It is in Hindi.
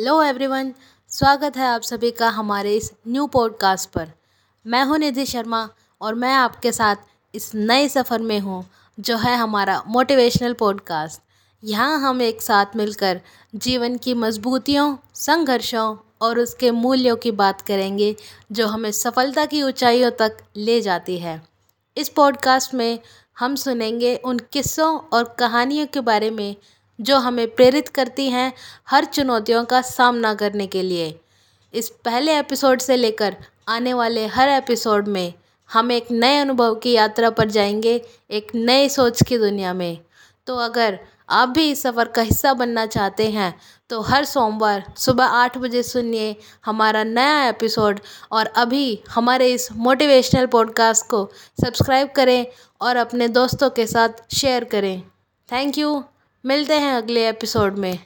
हेलो एवरीवन, स्वागत है आप सभी का हमारे इस न्यू पॉडकास्ट पर। मैं हूँ निधि शर्मा और मैं आपके साथ इस नए सफ़र में हूँ, जो है हमारा मोटिवेशनल पॉडकास्ट यहाँ हम एक साथ मिलकर जीवन की मजबूतियों, संघर्षों और उसके मूल्यों की बात करेंगे, जो हमें सफलता की ऊंचाइयों तक ले जाती है। इस पॉडकास्ट में हम सुनेंगे उन किस्सों और कहानियों के बारे में जो हमें प्रेरित करती हैं हर चुनौतियों का सामना करने के लिए। इस पहले एपिसोड से लेकर आने वाले हर एपिसोड में हम एक नए अनुभव की यात्रा पर जाएँगे, एक नए सोच की दुनिया में। तो अगर आप भी इस सफ़र का हिस्सा बनना चाहते हैं तो हर सोमवार सुबह आठ बजे सुनिए हमारा नया एपिसोड और अभी हमारे इस मोटिवेशनल पॉडकास्ट को सब्सक्राइब करें और अपने दोस्तों के साथ शेयर करें। Thank you. मिलते हैं अगले एपिसोड में।